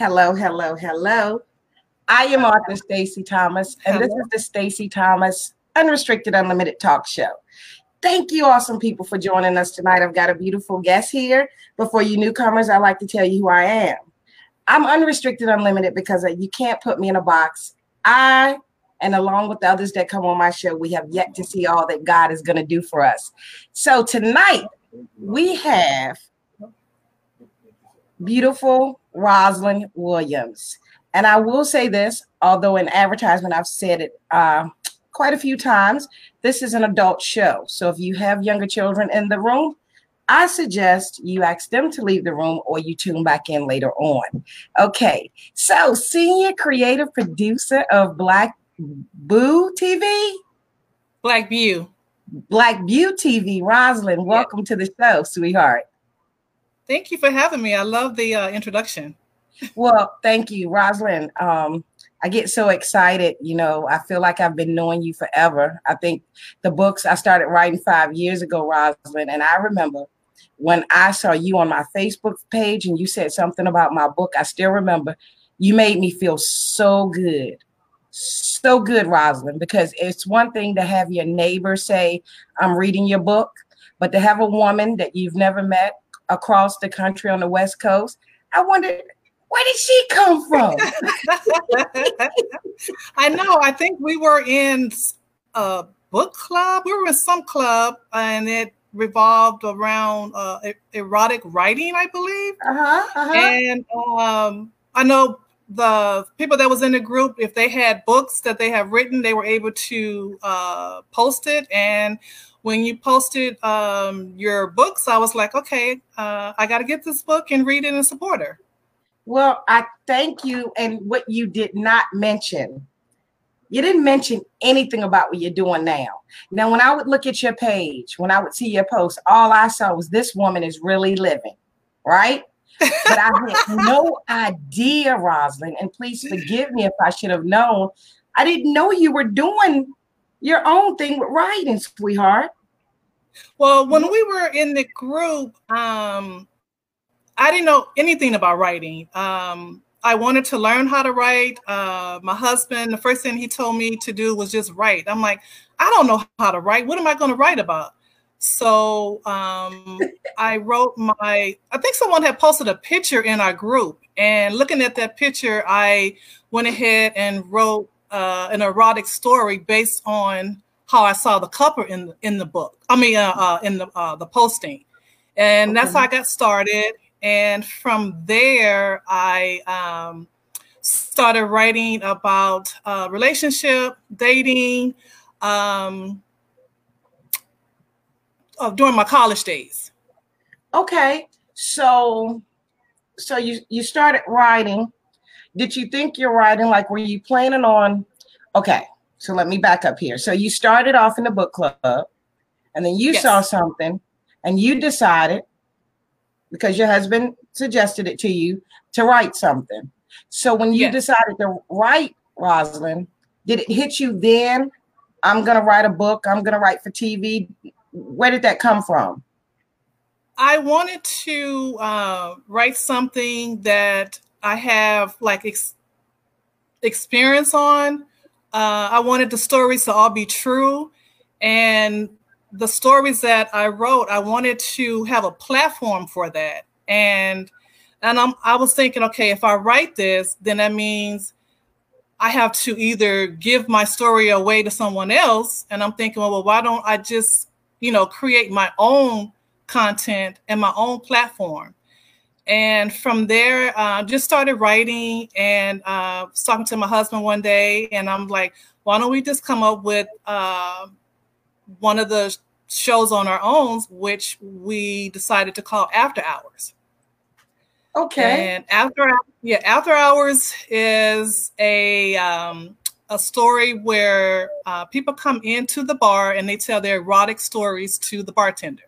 Hello, hello, hello. I am author Stacy Thomas, and hello. this is the Stacy Thomas Unrestricted Unlimited Talk Show. Thank you, awesome people, for joining us tonight. I've got a beautiful guest here. Before you newcomers, I'd like to tell you who I am. I'm unrestricted, unlimited because uh, you can't put me in a box. I, and along with the others that come on my show, we have yet to see all that God is going to do for us. So tonight, we have beautiful Rosalind Williams. And I will say this, although in advertisement I've said it uh, quite a few times, this is an adult show. So if you have younger children in the room, I suggest you ask them to leave the room or you tune back in later on. Okay, so senior creative producer of Black Boo TV. Black View. Black View TV, Rosalind, welcome yeah. to the show, sweetheart. Thank you for having me. I love the uh, introduction. Well, thank you, Rosalind. Um, I get so excited. You know, I feel like I've been knowing you forever. I think the books I started writing five years ago, Rosalind, and I remember when I saw you on my Facebook page and you said something about my book. I still remember you made me feel so good. So good, Rosalind, because it's one thing to have your neighbor say, I'm reading your book, but to have a woman that you've never met across the country on the West Coast. I wondered, where did she come from? I know. I think we were in a book club. We were in some club, and it revolved around uh, erotic writing, I believe. Uh-huh, uh-huh. And um, I know the people that was in the group, if they had books that they have written, they were able to uh, post it. And when you posted um, your books, I was like, okay, uh, I got to get this book and read it and support her. Well, I thank you. And what you did not mention, you didn't mention anything about what you're doing now. Now, when I would look at your page, when I would see your post, all I saw was this woman is really living, right? but I had no idea, Rosalind, and please forgive me if I should have known. I didn't know you were doing your own thing with writing, sweetheart. Well, when we were in the group, um, I didn't know anything about writing. Um, I wanted to learn how to write. Uh, my husband, the first thing he told me to do was just write. I'm like, I don't know how to write. What am I going to write about? So um, I wrote my, I think someone had posted a picture in our group. And looking at that picture, I went ahead and wrote uh, an erotic story based on how I saw the cover in the, in the book. I mean, uh, uh, in the uh, the posting, and okay. that's how I got started. And from there, I um, started writing about uh, relationship, dating, um, uh, during my college days. Okay, so so you you started writing did you think you're writing like were you planning on okay so let me back up here so you started off in the book club and then you yes. saw something and you decided because your husband suggested it to you to write something so when you yes. decided to write rosalind did it hit you then i'm going to write a book i'm going to write for tv where did that come from i wanted to uh, write something that I have like ex- experience on. Uh, I wanted the stories to all be true, and the stories that I wrote, I wanted to have a platform for that. And and I'm, I was thinking, okay, if I write this, then that means I have to either give my story away to someone else. And I'm thinking, well, why don't I just, you know, create my own content and my own platform? And from there uh, just started writing and uh, talking to my husband one day and i'm like why don't we just come up with uh, one of the shows on our own which we decided to call after hours. Okay. And after yeah after hours is a um, a story where uh, people come into the bar and they tell their erotic stories to the bartender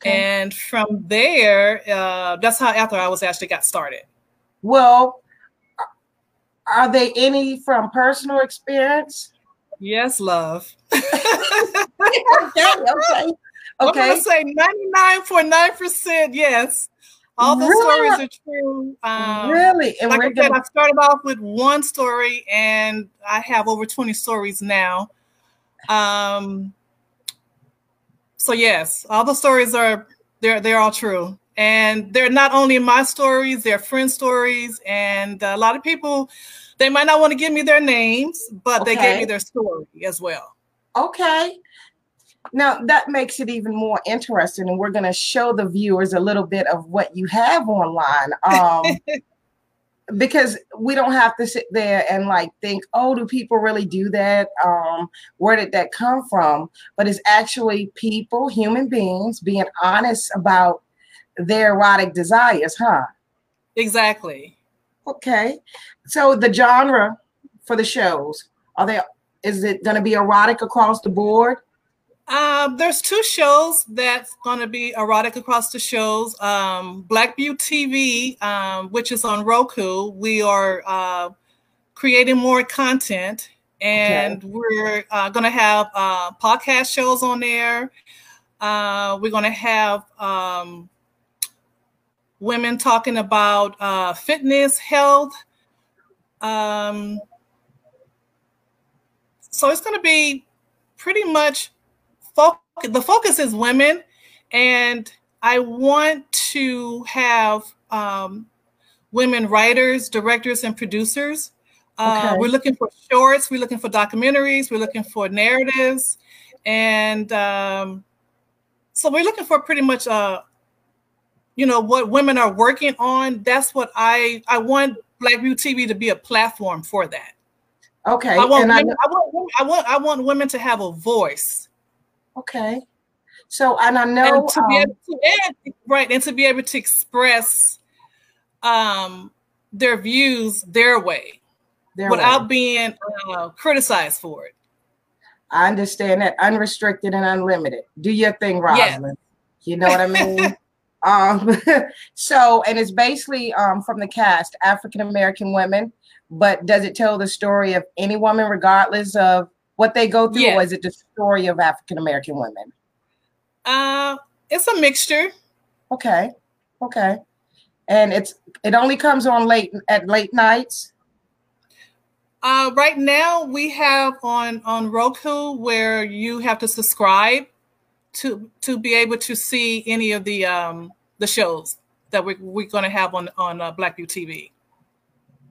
Okay. And from there, uh, that's how After Hours actually got started. Well, are they any from personal experience? Yes, love. okay, okay. Okay. I'm gonna say 99.9% yes. All the really? stories are true. Um, really? And like I said, gonna... I started off with one story, and I have over twenty stories now. Um. So yes, all the stories are they're they're all true, and they're not only my stories; they're friend stories, and a lot of people they might not want to give me their names, but okay. they gave me their story as well. Okay. Now that makes it even more interesting, and we're going to show the viewers a little bit of what you have online. Um, because we don't have to sit there and like think, oh, do people really do that? Um, where did that come from? But it's actually people, human beings, being honest about their erotic desires, huh? Exactly. Okay. So the genre for the shows, are they is it going to be erotic across the board? Um, there's two shows that's going to be erotic across the shows. Um, Black Beauty TV, um, which is on Roku, we are uh, creating more content, and okay. we're uh, going to have uh, podcast shows on there. Uh, we're going to have um, women talking about uh, fitness, health. Um, so it's going to be pretty much the focus is women, and I want to have um, women writers, directors, and producers. Uh, okay. We're looking for shorts, we're looking for documentaries, we're looking for narratives, and um, so we're looking for pretty much, uh, you know, what women are working on. That's what I I want Black Beauty TV to be a platform for that. Okay, I want, women, I, I want I want I want women to have a voice Okay. So, and I know and to um, be able to, right, and to be able to express um, their views their way their without way. being uh, criticized for it. I understand that unrestricted and unlimited. Do your thing, Rosalind. You know what I mean? um, so, and it's basically um, from the cast African American women, but does it tell the story of any woman, regardless of what they go through, yeah. or is it the story of African American women? Uh, it's a mixture. Okay, okay, and it's it only comes on late at late nights. Uh, right now we have on on Roku where you have to subscribe to to be able to see any of the um the shows that we're, we're going to have on on uh, Black TV.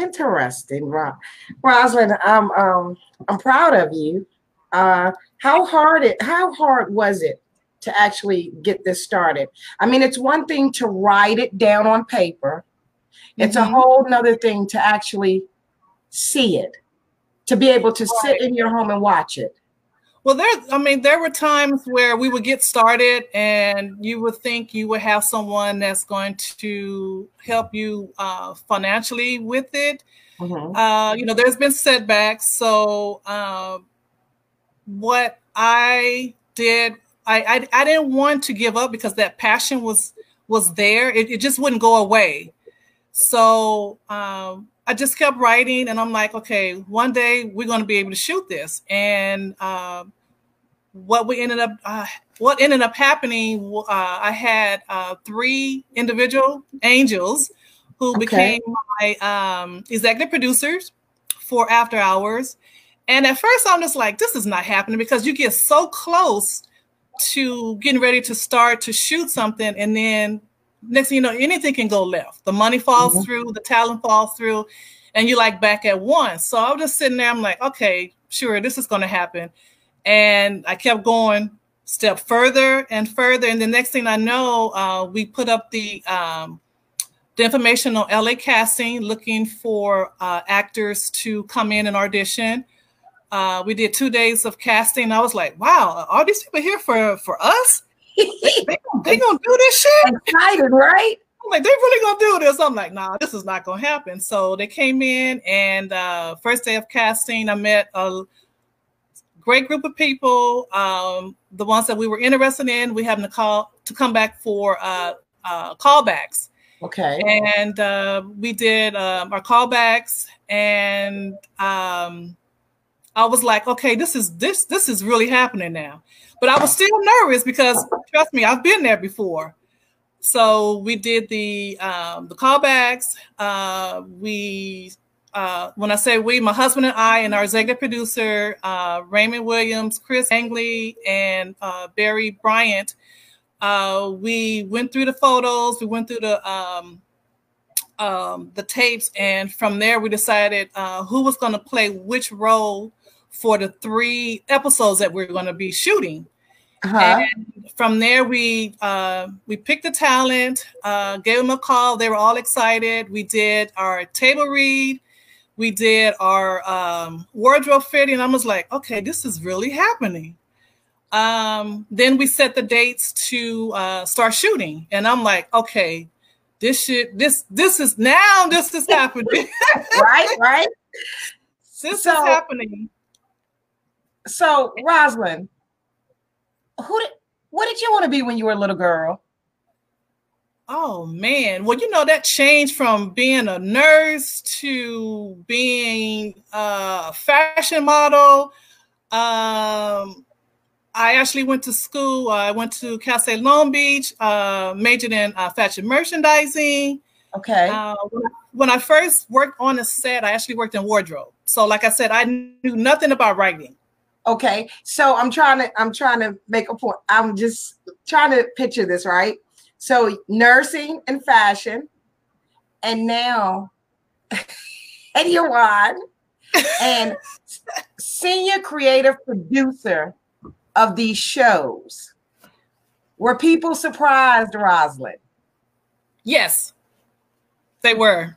Interesting, Ro- Rosalind. I'm um I'm proud of you. Uh, how hard it how hard was it to actually get this started? I mean, it's one thing to write it down on paper. It's mm-hmm. a whole nother thing to actually see it, to be able to sit in your home and watch it. Well, there, I mean, there were times where we would get started and you would think you would have someone that's going to help you uh, financially with it. Mm-hmm. Uh, you know, there's been setbacks. So, uh, what I did, I, I, I didn't want to give up because that passion was was there. It, it just wouldn't go away. So, um, I just kept writing, and I'm like, okay, one day we're going to be able to shoot this. And uh, what we ended up, uh, what ended up happening, uh, I had uh, three individual angels who okay. became my um, executive producers for After Hours. And at first, I'm just like, this is not happening because you get so close to getting ready to start to shoot something, and then next thing you know, anything can go left. The money falls mm-hmm. through, the talent falls through, and you're like back at one. So I was just sitting there. I'm like, okay, sure, this is going to happen. And I kept going step further and further. And the next thing I know, uh, we put up the um, the information on LA Casting, looking for uh, actors to come in and audition. Uh, we did two days of casting. I was like, wow, all these people here for for us? They, they gonna do this shit? Excited, right? I'm like, they really gonna do this? I'm like, nah, this is not gonna happen. So they came in, and uh, first day of casting, I met a great group of people. Um, the ones that we were interested in, we having to call to come back for uh, uh, callbacks. Okay. And uh, we did um, our callbacks, and um, I was like, okay, this is this this is really happening now. But I was still nervous because trust me, I've been there before. So we did the um, the callbacks. Uh, we uh, when I say we, my husband and I, and our executive producer, uh, Raymond Williams, Chris Angley, and uh, Barry Bryant, uh, we went through the photos, we went through the um, um, the tapes, and from there we decided uh, who was going to play which role for the three episodes that we are going to be shooting. Uh-huh. And from there, we uh, we picked the talent, uh, gave them a call. They were all excited. We did our table read, we did our um, wardrobe fitting. I was like, okay, this is really happening. Um, then we set the dates to uh, start shooting, and I'm like, okay, this shit, this this is now this is happening. right, right. This so, is happening. So, Rosalind, who did what did you want to be when you were a little girl? Oh man. Well, you know, that changed from being a nurse to being a fashion model. Um, I actually went to school. I went to Cal State Long Beach, uh, majored in uh, fashion merchandising. Okay. Uh, when, I, first worked on a set, I actually worked in wardrobe. So, like I said, I knew nothing about writing. Okay. So I'm trying to I'm trying to make a point. I'm just trying to picture this, right? So nursing and fashion, and now Eddie Iran and senior creative producer of these shows. Were people surprised, Rosalind? Yes, they were.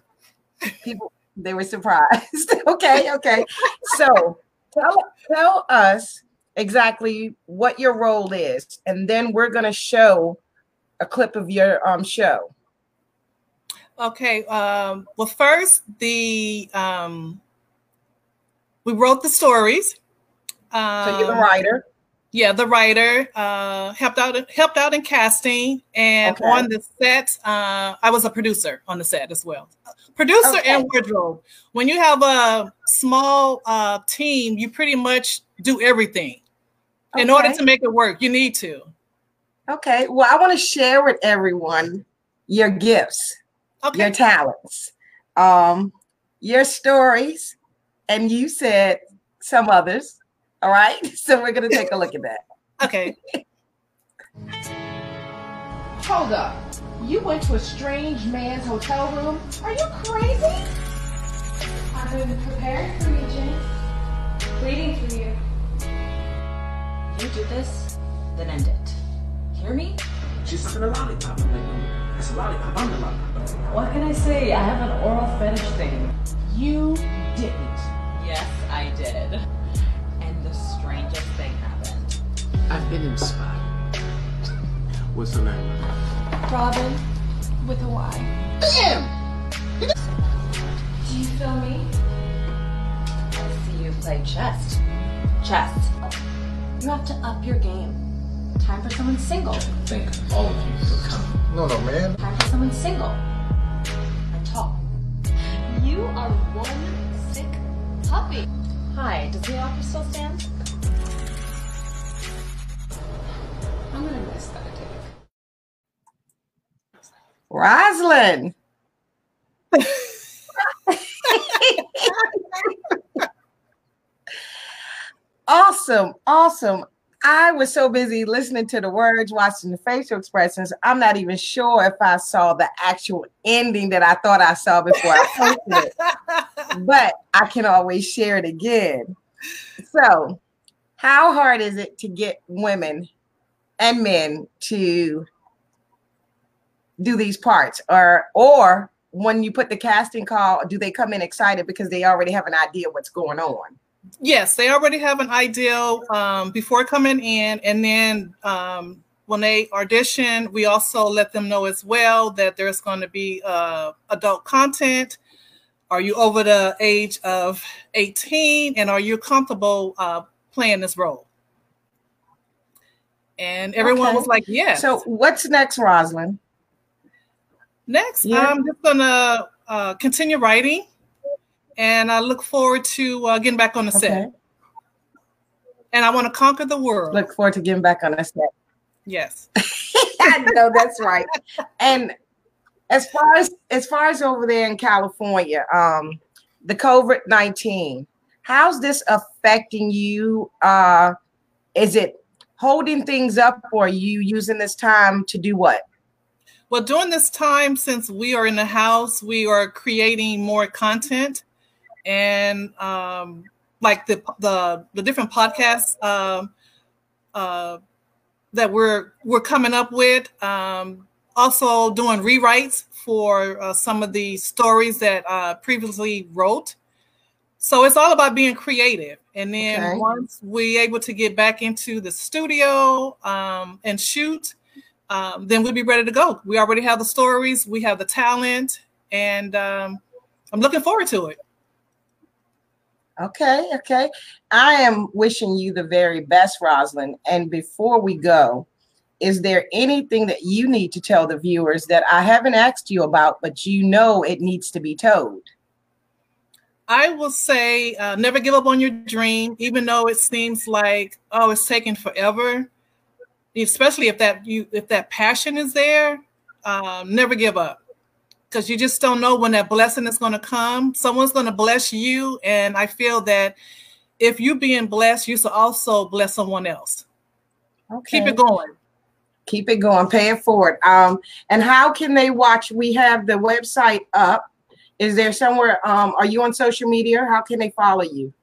People, they were surprised. okay, okay. So tell, tell us exactly what your role is, and then we're going to show a clip of your um show? Okay. Um, well, first, the um, we wrote the stories. Um, so you're the um, writer. Yeah, the writer uh, helped out helped out in casting and okay. on the set. Uh, I was a producer on the set as well. Producer okay. and wardrobe. When you have a small uh, team, you pretty much do everything. Okay. In order to make it work, you need to. Okay. Well, I want to share with everyone your gifts, your talents, um, your stories, and you said some others. All right. So we're gonna take a look at that. Okay. Hold up. You went to a strange man's hotel room? Are you crazy? I've been preparing for you, James. Waiting for you. You do this, then end it hear me? She's sucking a lollipop. I'm oh, that's a lollipop. I'm the lollipop. What can I say? I have an oral fetish thing. You didn't. Yes, I did. And thing happened. I've been inspired. What's her name? Robin, with a Y. Damn! Do you feel me? I see you play chess. Chess. You have to up your game. Time for someone single. Thank all of you for coming. No, no, man. Time for someone single. And tall. You are one sick puppy. Hi, does the offer still stand? Rosalind. awesome, awesome. I was so busy listening to the words, watching the facial expressions. I'm not even sure if I saw the actual ending that I thought I saw before I posted it. but I can always share it again. So, how hard is it to get women and men to do these parts or or when you put the casting call do they come in excited because they already have an idea what's going on Yes, they already have an idea um, before coming in, and then um, when they audition, we also let them know as well that there's going to be uh, adult content. Are you over the age of 18, and are you comfortable uh, playing this role? And everyone okay. was like, yeah So, what's next, Rosalind? Next, yeah. I'm just gonna uh, continue writing and I look forward to uh, getting back on the okay. set. And I want to conquer the world. Look forward to getting back on the set. Yes. no, that's right. And as far as as far as over there in California, um, the COVID nineteen, how's this affecting you? Uh, is it holding things up, or are you using this time to do what? Well, during this time, since we are in the house, we are creating more content, and um, like the the the different podcasts um, uh, that we're we're coming up with. Um, also doing rewrites for uh, some of the stories that uh, previously wrote. So it's all about being creative. And then okay. once we're able to get back into the studio um, and shoot, um, then we'll be ready to go. We already have the stories, we have the talent, and um, I'm looking forward to it. Okay, okay. I am wishing you the very best, Rosalind. And before we go, is there anything that you need to tell the viewers that I haven't asked you about, but you know it needs to be told? I will say uh, never give up on your dream, even though it seems like, oh, it's taking forever. Especially if that you if that passion is there, um, never give up because you just don't know when that blessing is going to come. Someone's going to bless you, and I feel that if you being blessed, you should also bless someone else. Okay. Keep it going. Keep it going. Pay it forward. Um, and how can they watch? We have the website up. Is there somewhere? Um, are you on social media? How can they follow you?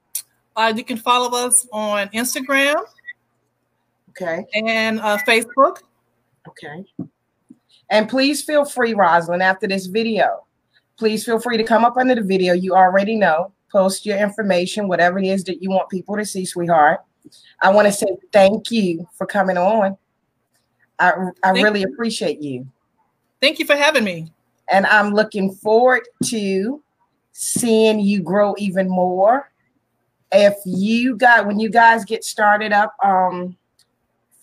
Uh, you can follow us on Instagram. Okay. And uh, Facebook. Okay. And please feel free, Rosalind, after this video, please feel free to come up under the video. You already know, post your information, whatever it is that you want people to see, sweetheart. I want to say thank you for coming on. I, I really you. appreciate you. Thank you for having me. And I'm looking forward to seeing you grow even more. If you got when you guys get started up, um,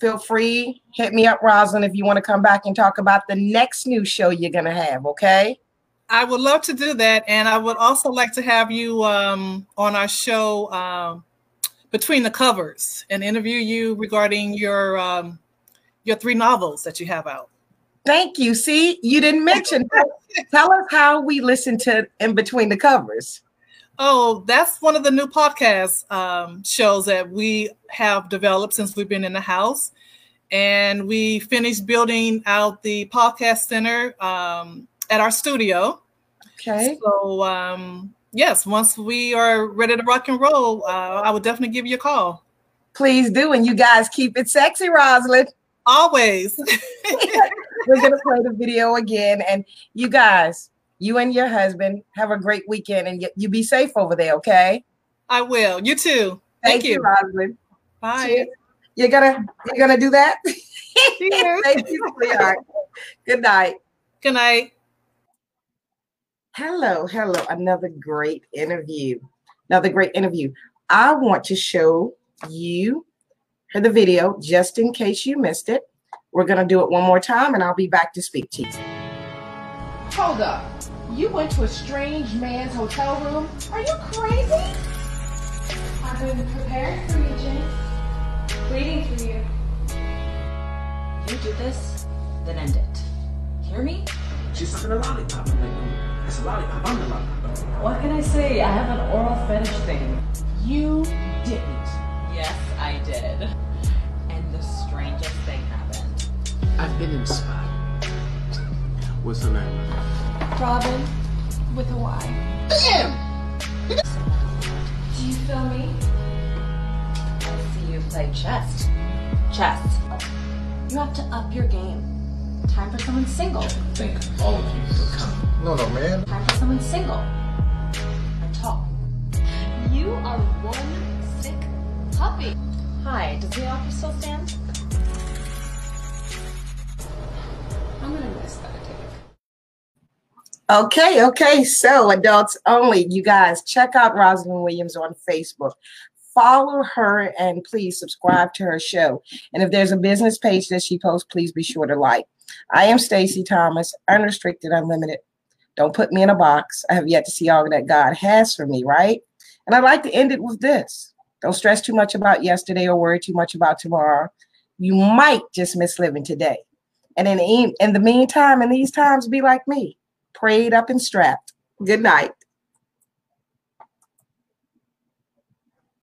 feel free, hit me up, Rosalind, if you want to come back and talk about the next new show you're going to have, okay? I would love to do that. And I would also like to have you um, on our show um, between the covers and interview you regarding your um, your three novels that you have out. Thank you. See, you didn't mention. tell us how we listen to in between the covers. Oh, that's one of the new podcast um, shows that we have developed since we've been in the house. And we finished building out the podcast center um, at our studio. Okay. So, um, yes, once we are ready to rock and roll, uh, I would definitely give you a call. Please do. And you guys keep it sexy, Rosalind. Always. We're going to play the video again. And you guys, you and your husband have a great weekend and you, you be safe over there, okay? I will. You too. Thank, Thank you. you, Rosalind. Bye. Cheers. You're gonna you're gonna do that? Thank you, sweetheart. Good night. Good night. Hello, hello. Another great interview. Another great interview. I want to show you the video just in case you missed it. We're gonna do it one more time and I'll be back to speak to you. Hold up. You went to a strange man's hotel room? Are you crazy? I've been preparing for you, James. Waiting for you. You do this, then end it. Hear me? She's sucking a lollipop. like, that's a lollipop. I'm the lollipop. What can I say? I have an oral fetish thing. You didn't. Yes, I did. And the strangest thing happened. I've been in the spot. What's her name? Robin, with a Y. Damn! Do you feel me? I see you play chess. Chess. You have to up your game. Time for someone single. I think all of you will come. No, no, man. Time for someone single. And tall. You are one sick puppy. Hi, does the offer still stand? Okay, okay. So, adults only, you guys check out Rosalind Williams on Facebook. Follow her and please subscribe to her show. And if there's a business page that she posts, please be sure to like. I am Stacy Thomas, unrestricted, unlimited. Don't put me in a box. I have yet to see all that God has for me, right? And I'd like to end it with this. Don't stress too much about yesterday or worry too much about tomorrow. You might just miss living today. And in the, in the meantime, in these times, be like me, prayed up and strapped. Good night.